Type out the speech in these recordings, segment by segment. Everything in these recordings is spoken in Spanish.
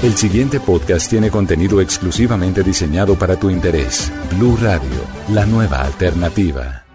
El siguiente podcast tiene contenido exclusivamente diseñado para tu interés. Blue Radio, la nueva alternativa.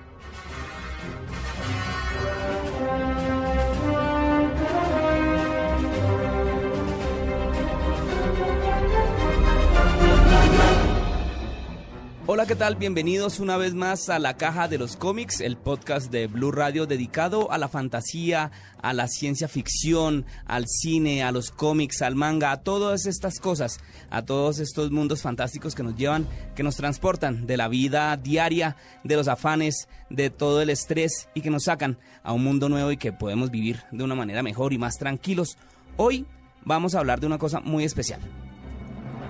¿Qué tal? Bienvenidos una vez más a la Caja de los Cómics, el podcast de Blue Radio dedicado a la fantasía, a la ciencia ficción, al cine, a los cómics, al manga, a todas estas cosas, a todos estos mundos fantásticos que nos llevan, que nos transportan de la vida diaria, de los afanes, de todo el estrés y que nos sacan a un mundo nuevo y que podemos vivir de una manera mejor y más tranquilos. Hoy vamos a hablar de una cosa muy especial.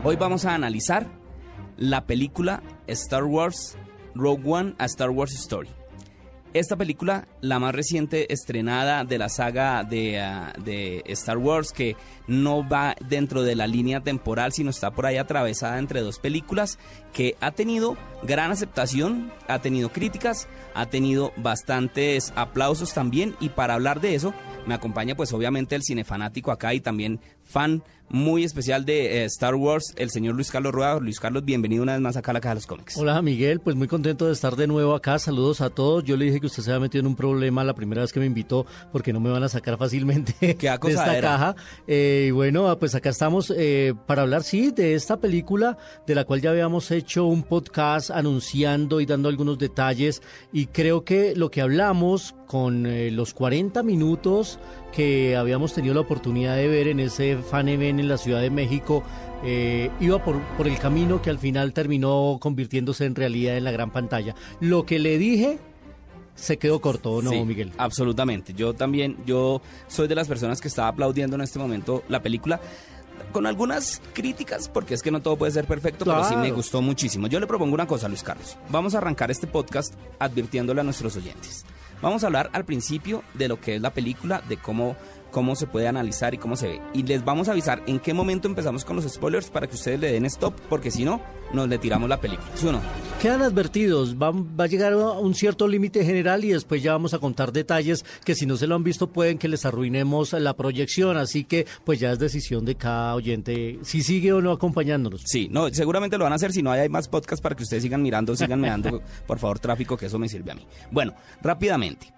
Hoy vamos a analizar la película Star Wars Rogue One a Star Wars Story. Esta película, la más reciente estrenada de la saga de, ah, de, Star Wars, que no va dentro de la línea temporal, sino está por ahí atravesada entre dos películas, que ha tenido gran aceptación, ha tenido críticas, ha tenido bastantes aplausos también, y para hablar de eso, me acompaña pues obviamente el cinefanático acá y también fan muy especial de eh, Star Wars, el señor Luis Carlos Rueda. Luis Carlos, bienvenido una vez más acá a la Caja de los Cómics. Hola Miguel, pues muy contento de estar de nuevo acá. Saludos a todos. Yo le dije que usted se había metido en un problema la primera vez que me invitó porque no me van a sacar fácilmente de esta caja. Eh, y bueno, pues acá estamos eh, para hablar, sí, de esta película de la cual ya habíamos hecho un podcast anunciando y dando algunos detalles. Y creo que lo que hablamos con los 40 minutos que habíamos tenido la oportunidad de ver en ese Fan Event en la Ciudad de México eh, iba por, por el camino que al final terminó convirtiéndose en realidad en la gran pantalla. Lo que le dije se quedó corto, ¿no, Miguel? Absolutamente. Yo también, yo soy de las personas que estaba aplaudiendo en este momento la película. Con algunas críticas, porque es que no todo puede ser perfecto, pero sí me gustó muchísimo. Yo le propongo una cosa, Luis Carlos. Vamos a arrancar este podcast advirtiéndole a nuestros oyentes. Vamos a hablar al principio de lo que es la película, de cómo cómo se puede analizar y cómo se ve. Y les vamos a avisar en qué momento empezamos con los spoilers para que ustedes le den stop, porque si no, nos le tiramos la película. ¿Sí o no? Quedan advertidos, va, va a llegar a un cierto límite general y después ya vamos a contar detalles que si no se lo han visto pueden que les arruinemos la proyección, así que pues ya es decisión de cada oyente si sigue o no acompañándonos. Sí, no, seguramente lo van a hacer, si no hay más podcasts para que ustedes sigan mirando, sigan mirando, por favor, tráfico, que eso me sirve a mí. Bueno, rápidamente.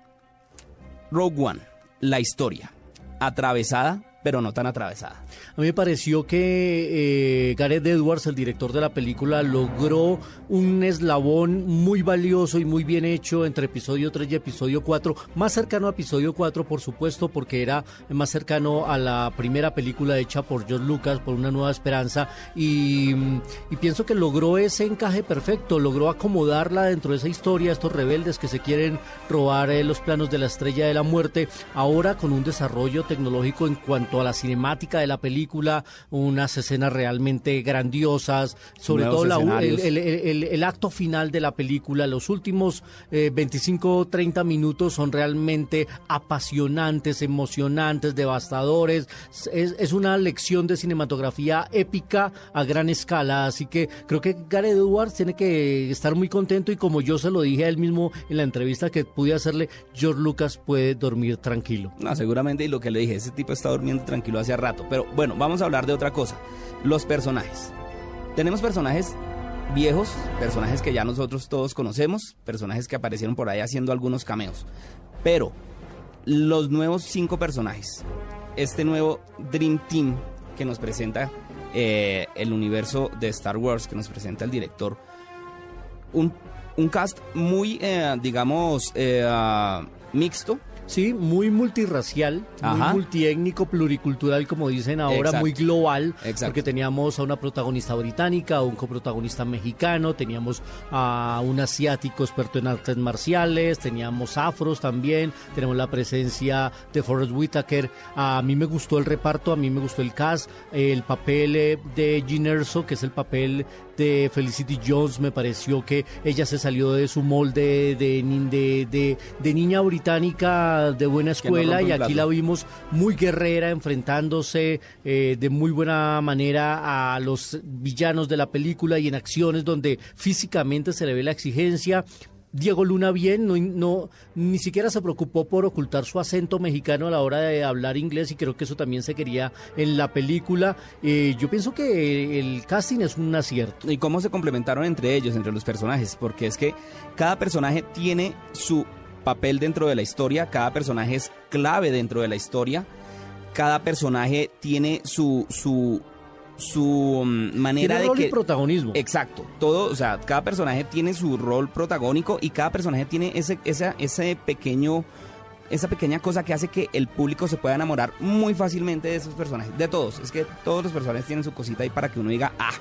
Rogue One, la historia atravesada, pero no tan atravesada. A mí me pareció que eh, Gareth Edwards, el director de la película, logró un eslabón muy valioso y muy bien hecho entre episodio 3 y episodio 4, más cercano a episodio 4 por supuesto porque era más cercano a la primera película hecha por George Lucas, por Una Nueva Esperanza, y, pienso que logró ese encaje perfecto, logró acomodarla dentro de esa historia, estos rebeldes que se quieren robar eh, los planos de la estrella de la muerte, ahora con un desarrollo tecnológico en cuanto a la cinemática de la película, unas escenas realmente grandiosas, sobre todo el, acto final de la película, los últimos 25 o 30 minutos son realmente apasionantes, emocionantes, devastadores. Es, una lección de cinematografía épica a gran escala, así que creo que Gareth Edwards tiene que estar muy contento y como yo se lo dije a él mismo en la entrevista que pude hacerle, George Lucas puede dormir tranquilo. No, seguramente y lo que le dije, ese tipo está durmiendo tranquilo hace rato, pero bueno, vamos a hablar de otra cosa. Los personajes. Tenemos personajes viejos, personajes que ya nosotros todos conocemos, personajes que aparecieron por ahí haciendo algunos cameos. Pero los nuevos cinco personajes, este nuevo Dream Team que nos presenta eh, el universo de Star Wars, que nos presenta el director, un, cast muy, eh, digamos, eh, mixto, Sí, muy multirracial, muy multiétnico, pluricultural, como dicen ahora, muy global, porque teníamos a una protagonista británica, a un coprotagonista mexicano, teníamos a un asiático experto en artes marciales, teníamos afros también, tenemos la presencia de Forrest Whitaker. A mí me gustó el reparto, a mí me gustó el cast, el papel eh, de Gin Erso, que es el papel de Felicity Jones, me pareció que ella se salió de su molde de, de, de niña británica de buena escuela y aquí la vimos muy guerrera, enfrentándose eh, de muy buena manera a los villanos de la película y en acciones donde físicamente se le ve la exigencia Diego Luna bien, no, ni siquiera se preocupó por ocultar su acento mexicano a la hora de hablar inglés y creo que eso también se quería en la película. Eh, yo pienso que el casting es un acierto. ¿Y cómo se complementaron entre ellos, entre los personajes? Porque es que cada personaje tiene su papel dentro de la historia, cada personaje es clave dentro de la historia, cada personaje tiene su, su, su mm, manera de que protagonismo. Exacto, todo, o sea, cada personaje tiene su rol protagónico y cada personaje tiene ese ese ese pequeño esa pequeña cosa que hace que el público se pueda enamorar muy fácilmente de esos personajes, de todos. Es que todos los personajes tienen su cosita ahí para que uno diga, ah,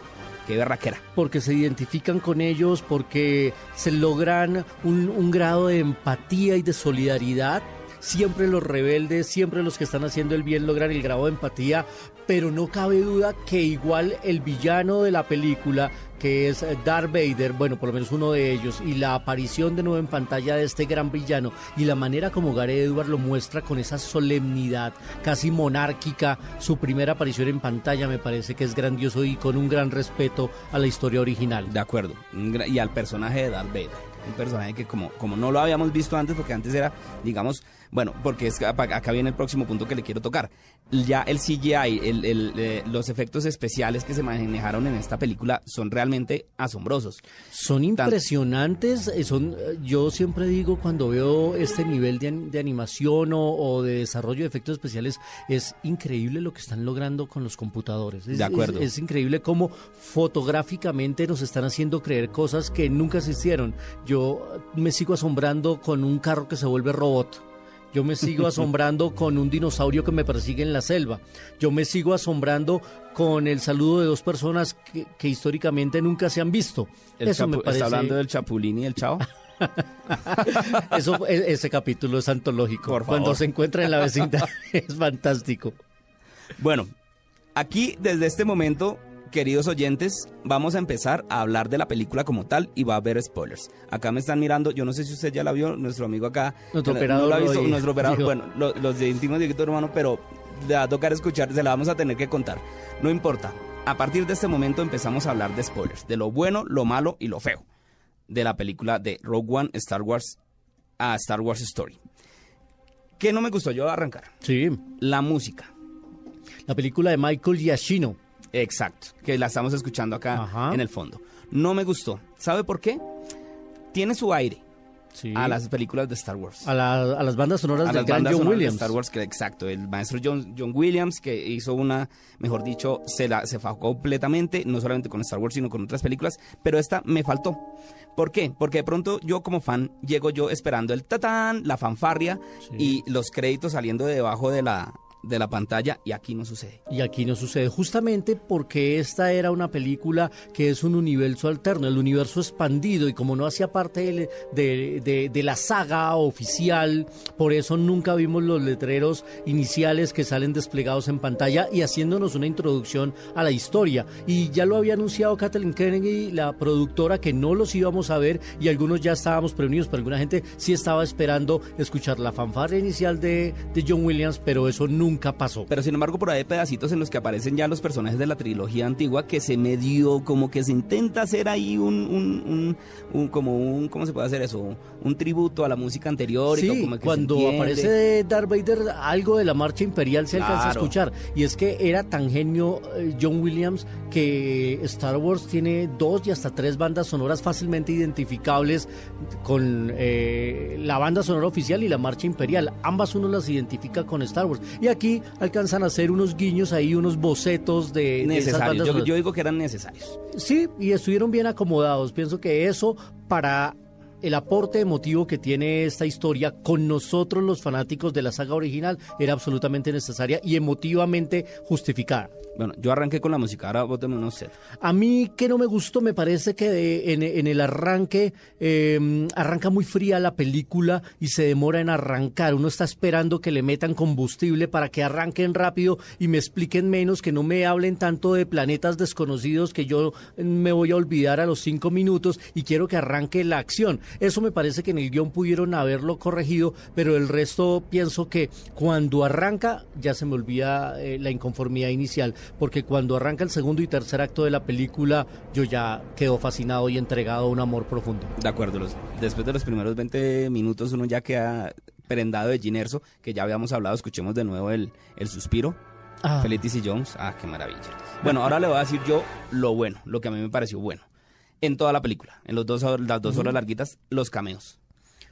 qué berraquera. Porque se identifican con ellos, porque se logran un, un grado de empatía y de solidaridad siempre los rebeldes, siempre los que están haciendo el bien logran el grado de empatía, pero no cabe duda que igual el villano de la película, que es Darth Vader, bueno, por lo menos uno de ellos, y la aparición de nuevo en pantalla de este gran villano, y la manera como Gareth Edward lo muestra con esa solemnidad casi monárquica, su primera aparición en pantalla me parece que es grandioso y con un gran respeto a la historia original. De acuerdo, y al personaje de Darth Vader un personaje que como, como no lo habíamos visto antes, porque antes era, digamos, bueno, porque es acá viene el próximo punto que le quiero tocar. Ya el CGI, el, eh, los efectos especiales que se manejaron en esta película son realmente asombrosos. Son impresionantes. Eh, son, eh, yo siempre digo cuando veo este nivel de, animación o, de desarrollo de efectos especiales, es increíble lo que están logrando con los computadores. de acuerdo. Es, es increíble cómo fotográficamente nos están haciendo creer cosas que nunca existieron. Yo me sigo asombrando con un carro que se vuelve robot. Yo me sigo asombrando con un dinosaurio que me persigue en la selva. Yo me sigo asombrando con el saludo de dos personas que, históricamente nunca se han visto. Eso me parece... ¿Está hablando del Chapulín y el Chao? Eso, e, ese capítulo es antológico. Cuando se encuentra en la vecindad es fantástico. Bueno, aquí desde este momento queridos oyentes, vamos a empezar a hablar de la película como tal y va a haber spoilers. Acá me están mirando, yo no sé si usted ya la vio, nuestro amigo acá. Nuestro operador. No ha visto, nuestro operador, bueno, los, de íntimos de hermano, pero le va a tocar escuchar, se la vamos a tener que contar. No importa. A partir de este momento empezamos a hablar de spoilers, de lo bueno, lo malo y lo feo de la película de Rogue One, Star Wars, a Star Wars Story. ¿Qué no me gustó yo arrancar? Sí. La música. La película de Michael Giacchino. Exacto, que la estamos escuchando acá en el fondo. No me gustó. ¿Sabe por qué? Tiene su aire. a las películas de Star Wars. A, las bandas sonoras de John Williams. Star Wars, que, exacto. El maestro John, John, Williams, que hizo una, mejor dicho, se la se fajó completamente, no solamente con Star Wars, sino con otras películas, pero esta me faltó. ¿Por qué? Porque de pronto yo como fan llego yo esperando el tatán, la fanfarria y los créditos saliendo de debajo de la, de la pantalla y aquí no sucede. Y aquí no sucede justamente porque esta era una película que es un universo alterno, el universo expandido y como no hacía parte de, de, la saga oficial, por eso nunca vimos los letreros iniciales que salen desplegados en pantalla y haciéndonos una introducción a la historia. Y ya lo había anunciado Kathleen Kennedy, la productora, que no los íbamos a ver y algunos ya estábamos prevenidos, pero alguna gente sí estaba esperando escuchar la fanfarria inicial de, de John Williams, pero eso nunca nunca pasó. Pero sin embargo, por ahí hay pedacitos en los que aparecen ya los personajes de la trilogía antigua que se medio como que se intenta hacer ahí un, un, como un, ¿cómo se puede hacer eso? Un tributo a la música anterior. Sí, como que cuando aparece Darth Vader, algo de la marcha imperial se alcanza a escuchar. Y es que era tan genio eh, John Williams que Star Wars tiene dos y hasta tres bandas sonoras fácilmente identificables con eh, la banda sonora oficial y la marcha imperial. Ambas uno las identifica con Star Wars. Y aquí alcanzan a hacer unos guiños ahí, unos bocetos de, necesarios. yo, digo que eran necesarios. Sí, y estuvieron bien acomodados. Pienso que eso para el aporte emotivo que tiene esta historia con nosotros los fanáticos de la saga original era absolutamente necesaria y emotivamente justificada. Bueno, yo arranqué con la música, ahora votemos no sé. A mí que no me gustó, me parece que en, el arranque em, arranca muy fría la película y se demora en arrancar. Uno está esperando que le metan combustible para que arranquen rápido y me expliquen menos, que no me hablen tanto de planetas desconocidos que yo me voy a olvidar a los cinco minutos y quiero que arranque la acción. Eso me parece que en el guion pudieron haberlo corregido, pero el resto pienso que cuando arranca ya se me olvida eh, la inconformidad inicial porque cuando arranca el segundo y tercer acto de la película, yo ya quedo fascinado y entregado a un amor profundo. De acuerdo, los, después de los primeros 20 minutos uno ya queda prendado de Ginerso, que ya habíamos hablado, escuchemos de nuevo el, el suspiro. Ah. Felitis y Jones, ah, qué maravilla. Bueno, ahora le voy a decir yo lo bueno, lo que a mí me pareció bueno. En toda la película, en los dos, las dos horas larguitas, los cameos.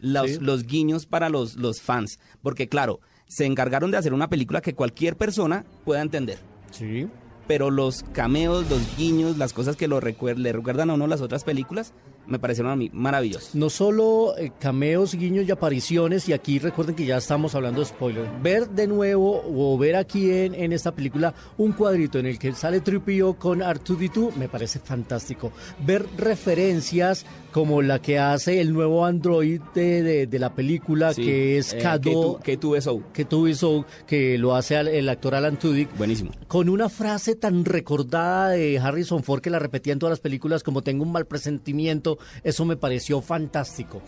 Los, Sí. los guiños para los, los fans. Porque claro, se encargaron de hacer una película que cualquier persona pueda entender. Sí. Pero los cameos, los guiños, las cosas que lo recuer- le recuerdan a uno las otras películas, me parecieron a mí maravillosos. No solo eh, cameos, guiños y apariciones, y aquí recuerden que ya estamos hablando de spoilers. Ver de nuevo o ver aquí en, en esta película un cuadrito en el que sale Tripio con R2D2 me parece fantástico. Ver referencias como la que hace el nuevo android de, de- de la película, Sí, que es eh, Kado, K2 K2SO. que tuvo que lo hace al- el actor Alan Tudyk Buenísimo. con una frase tan recordada de Harrison Ford que la repetía en todas las películas como tengo un mal presentimiento, eso me pareció fantástico.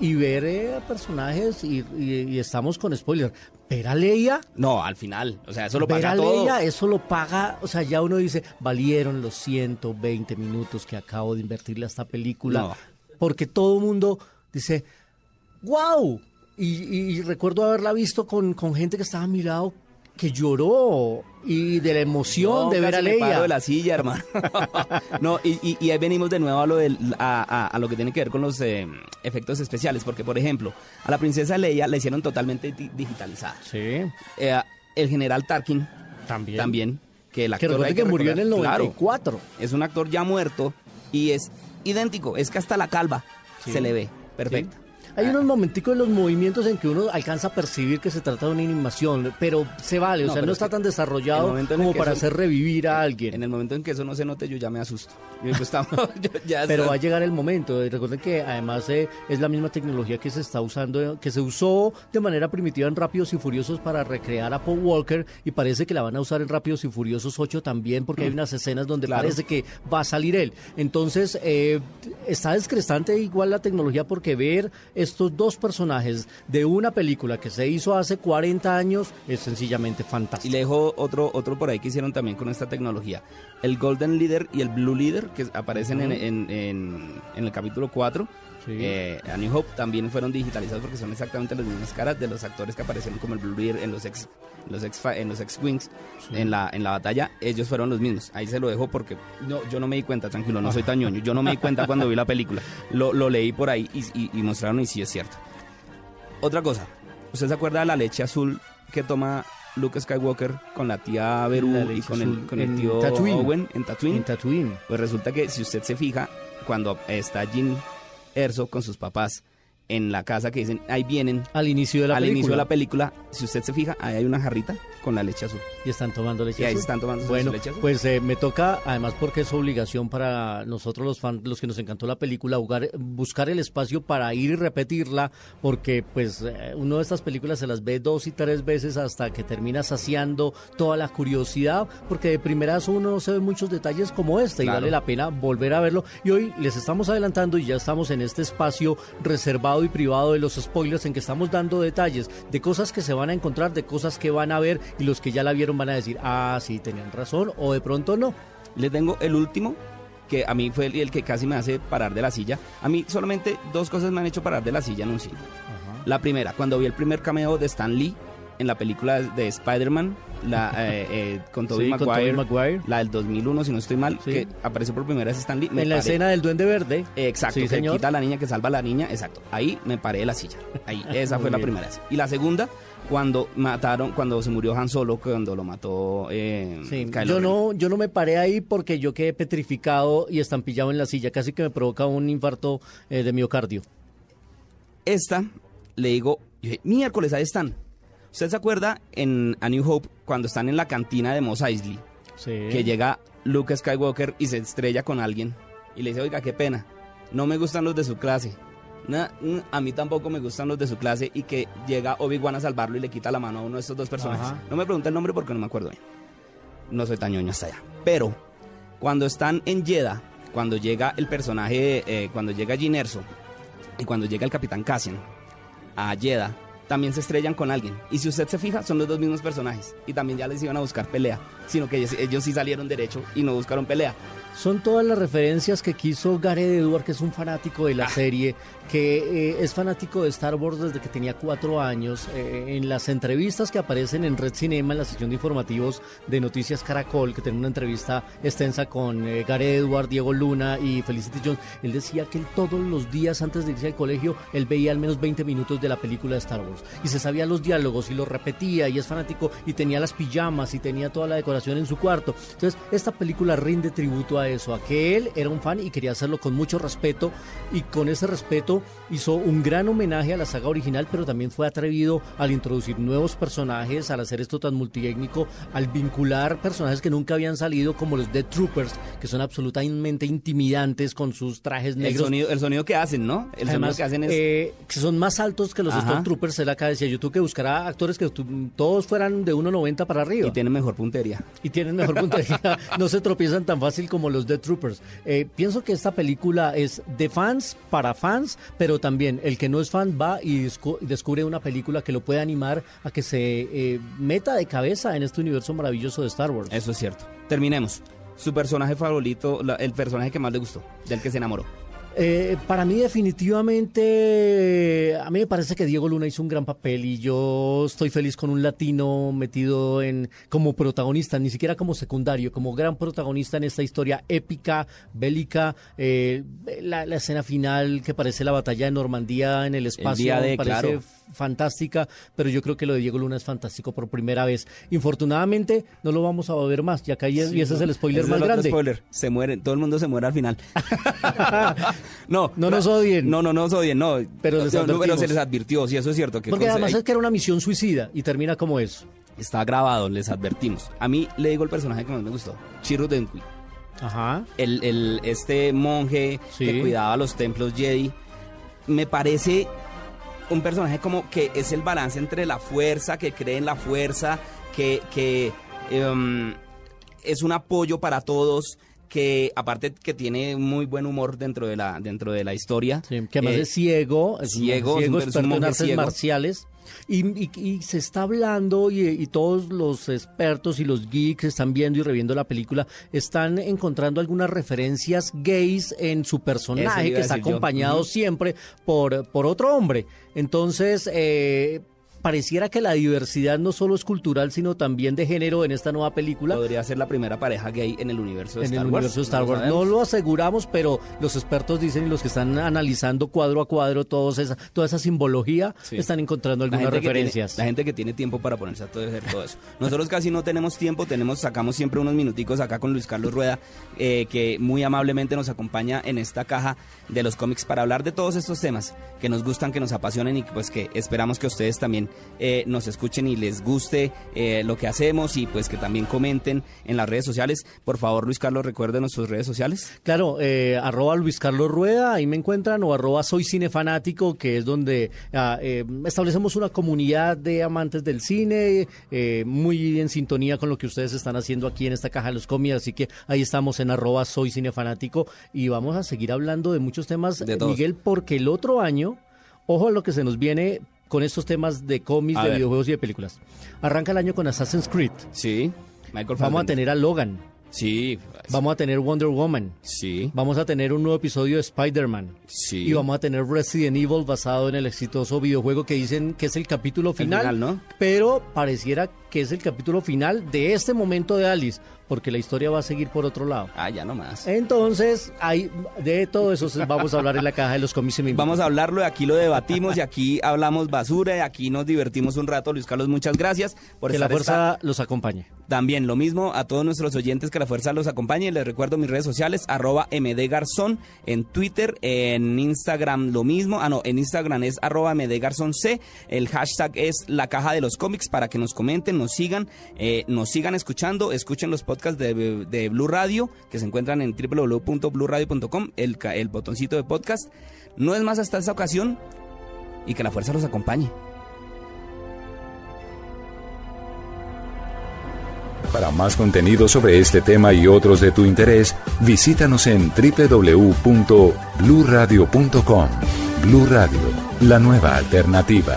Y ver eh, personajes, y, y- y estamos con spoiler, ver a Leia, No, al final. O sea, eso lo ver paga a todo. Leia, eso lo paga, o sea, ya uno dice, valieron los 120 minutos que acabo de invertirle a esta película, No. porque todo el mundo dice, wow, y, y- y recuerdo haberla visto con, con gente que estaba a mi lado que lloró y de la emoción No, de ver a Leia. de la silla, hermano. no, y, y- y ahí venimos de nuevo a lo, del, a, a- a lo que tiene que ver con los eh, efectos especiales, porque, por ejemplo, a la princesa Leia la hicieron totalmente di- digitalizada. Sí, Eh, el general Tarkin también. también, que el Que actor que murió en el recordar- claro, 94. es un actor ya muerto y es idéntico, es que hasta la calva Sí. se le ve, perfecto. Hay unos momenticos en los movimientos en que uno alcanza a percibir que se trata de una animación, pero se vale, o sea, no es está tan desarrollado en como para eso- hacer revivir a alguien. En el momento en que eso no se note, yo ya me asusto. Yo digo, estamos, yo ya Pero está- va a llegar el momento. Recuerden que además eh, es la misma tecnología que se está usando, que se usó de manera primitiva en Rápidos y Furiosos para recrear a Paul Walker y parece que la van a usar en Rápidos y Furiosos 8 también porque hay unas escenas donde Claro. parece que va a salir él. Entonces eh, está descrestante igual la tecnología porque ver estos dos personajes de una película que se hizo hace 40 años es sencillamente Y fantástico. le dejo otro, otro por ahí que hicieron también con esta tecnología. El Golden Leader y el Blue Leader, que aparecen en, en- en- en el capítulo 4. Sí. eh, a New Hope también fueron digitalizados porque son exactamente las mismas caras de los actores que aparecieron como el Blue Leader en los X, en los X, en los X-Wings en, la, en la batalla. Ellos fueron los mismos. Ahí se lo dejo porque no, yo no me di cuenta, tranquilo, no soy tan ñoño. Yo no me di cuenta cuando vi la película. Lo, lo leí por ahí y, y- y mostraron y sí es cierto. Otra cosa, ¿usted se acuerda de la leche azul que toma Luke Skywalker con la tía Beru La y con el, con el tío Tatooine. Owen en Tatooine? En Tatooine. Pues resulta que si usted se fija, cuando está Jin Erso con sus papás en la casa que dicen, ahí vienen, Al inicio de la al película. inicio de la película, si usted se fija, ahí hay una jarrita con la leche azul. Y están tomando leche Y ahí azul. están tomando Bueno, leche azul. pues eh, me toca, además porque es obligación para nosotros los fans, los que nos encantó la película, jugar- buscar el espacio para ir y repetirla, porque pues eh, uno de estas películas se las ve dos y tres veces hasta que termina saciando toda la curiosidad, porque de primeras uno no se ve muchos detalles como este y vale la pena volver a verlo. Y hoy les estamos adelantando y ya estamos en este espacio reservado y privado de los spoilers en que estamos dando detalles de cosas que se van a encontrar, de cosas que van a ver y los que ya la vieron van a decir, ah, sí, tenían razón o de pronto no. Le tengo el último, que a mí fue el, el que casi me hace parar de la silla. A mí solamente dos cosas me han hecho parar de la silla en un cine. La primera, cuando vi el primer cameo de Stan Lee en la película de Spider-Man, la, eh, eh, con Tobey Sí, Maguire, la del 2001, si no estoy mal, Sí. que apareció por primera vez Stan Lee. en la paré. escena del Duende Verde. Exacto, Sí, que señor. quita a la niña, que salva a la niña, exacto. Ahí me paré de la silla. Ahí, esa fue la primera vez. Y la segunda, cuando mataron, cuando se murió Han Solo, cuando lo mató eh, Sí, yo no, yo no me paré ahí porque yo quedé petrificado y estampillado en la silla, casi que me provoca un infarto eh, de miocardio. Esta, le digo, yo dije, miércoles, ahí están. ¿Usted se acuerda en A New Hope cuando están en la cantina de Mos Eisley? Sí. Que llega Luke Skywalker y se estrella con alguien y le dice, oiga, qué pena, no me gustan los de su clase. Mm, a mí tampoco me gustan los de su clase y que llega Obi-Wan a salvarlo y le quita la mano a uno de estos dos personajes. Ajá. No me pregunta el nombre porque no me acuerdo bien. No soy tan ñoño hasta allá. Pero cuando están en Jeddah, cuando llega el personaje, eh, cuando llega Jyn Erso y cuando llega el Capitán Cassian a Jeddah, también se estrellan con alguien. Y si usted se fija, son los dos mismos personajes. Y también ya les iban a buscar pelea, sino que ellos, ellos sí salieron derecho y no buscaron pelea. Son todas las referencias que quiso Gareth Edward, que es un fanático de la Ah. serie, que eh, es fanático de Star Wars desde que tenía cuatro años. Eh, en las entrevistas que aparecen en Red Cinema, en la sección de informativos de Noticias Caracol, que tiene una entrevista extensa con eh, Gareth Edward, Diego Luna y Felicity Jones, él decía que él todos los días antes de irse al colegio, él veía al menos 20 minutos de la película de Star Wars. Y se sabía los diálogos y los repetía y es fanático y tenía las pijamas y tenía toda la decoración en su cuarto. Entonces, esta película rinde tributo a eso, a que él era un fan y quería hacerlo con mucho respeto y con ese respeto hizo un gran homenaje a la saga original, pero también fue atrevido al introducir nuevos personajes, al hacer esto tan multiétnico, al vincular personajes que nunca habían salido como los Dead Troopers, que son absolutamente intimidantes con sus trajes El negros. sonido, el sonido que hacen, ¿no? El Además, sonido que hacen es... eh, que son más altos que los. Stormtroopers. Él acá decía, yo tuve que buscar a actores que todos fueran de 1.90 para arriba. y tienen mejor puntería. y tienen mejor puntería, no se tropiezan tan fácil como los Dead Troopers. Eh, pienso que esta película es de fans para fans, pero también el que no es fan va y descu- descubre una película que lo puede animar a que se eh, meta de cabeza en este universo maravilloso de Star Wars. Eso es cierto. Terminemos. Su personaje favorito, la- el personaje que más le gustó, del que se enamoró. Eh, para mí definitivamente, a mí me parece que Diego Luna hizo un gran papel y yo estoy feliz con un latino metido en como protagonista, ni siquiera como secundario, como gran protagonista en esta historia épica, bélica, eh, la, la escena final que parece la batalla de Normandía en el espacio, de, me parece claro. fantástica, pero yo creo que lo de Diego Luna es fantástico por primera vez. Infortunadamente no lo vamos a ver más, ya acá y, y ese es el spoiler Ese es más el otro grande. spoiler. Se muere, todo el mundo se muere al final. no, No nos odien. No, no nos odien, no. Pero les No, pero se les advirtió, sí, eso es cierto. Que Porque además es que era una misión suicida y termina como eso. Está grabado, les advertimos. A mí le digo el personaje que más me gustó, Chiro Denqui. Ajá. El, el- este monje Sí. que cuidaba los templos Jedi. Me parece un personaje como que es el balance entre la fuerza, que cree en la fuerza, que, que em, es un apoyo para todos, que aparte que tiene muy buen humor dentro de la, dentro de la historia. Sí, que además Eh, es ciego, es ciego, es un- es un artes ciego. marciales. Y, y- y se está hablando y, y todos los expertos y los geeks están viendo y reviendo la película, están encontrando algunas referencias gays en su personaje que está yo. acompañado siempre por, por otro hombre. Entonces, eh, pareciera que la diversidad no solo es cultural, sino también de género en esta nueva película. Podría ser la primera pareja gay en el universo de en Star el Wars. universo de Star Wars. No lo aseguramos, pero los expertos dicen y los que están analizando cuadro a cuadro todos esa, toda esa simbología Sí. están encontrando algunas tiene- referencias. la gente que tiene tiempo para ponerse a todo, hacer todo eso. Nosotros casi no tenemos tiempo, tenemos, sacamos siempre unos minuticos acá con Luis Carlos Rueda, eh, que muy amablemente nos acompaña en esta caja de los cómics para hablar de todos estos temas que nos gustan, que nos apasionen y pues que esperamos que ustedes también eh, nos escuchen y les guste eh, lo que hacemos y pues que también comenten en las redes sociales. Por favor, Luis Carlos, recuerden nuestras redes sociales. Claro, eh, arroba Luis Carlos Rueda, ahí me encuentran, o arroba Soy Cinefanático, que es donde ah, eh, establecemos una comunidad de amantes del cine, muy en sintonía con lo que ustedes están haciendo aquí en esta caja de los cómics, así que ahí estamos en arroba Soy Cinefanático y vamos a seguir hablando de muchos temas, De. Miguel, porque el otro año, ojo a lo que se nos viene con estos temas de cómics, A de ver. videojuegos y de películas. Arranca el año con Assassin's Creed, Sí, Michael vamos a tener a Logan, Sí, vamos a tener Wonder Woman. sí, Vamos a tener un nuevo episodio de Spider-Man. sí. Y vamos a tener Resident Evil basado en el exitoso videojuego que dicen que es el capítulo final. final, ¿no? Pero pareciera que es el capítulo final de este momento de Alice, porque la historia va a seguir por otro lado. Ah, ya nomás. Entonces, hay, de todo eso vamos a hablar en la caja de los cómics. Vamos a hablarlo, y aquí lo debatimos y aquí hablamos basura y aquí nos divertimos un rato. Luis Carlos, muchas gracias por Que la esta- fuerza los acompañe. También lo mismo a todos nuestros oyentes que la fuerza los acompañe. Les recuerdo mis redes sociales, arroba mdgarzón en Twitter, en Instagram lo mismo. Ah, no, en Instagram es arroba mdgarzonc. El hashtag es la caja de los cómics para que nos comenten, nos sigan, eh, nos sigan escuchando, escuchen los podcasts de, de Blue Radio que se encuentran en www.bluradio.com, el, el botoncito de podcast. No es más hasta esta ocasión y que la fuerza los acompañe. Para más contenido sobre este tema y otros de tu interés, visítanos en www.bluradio.com. Blu Radio, la nueva alternativa.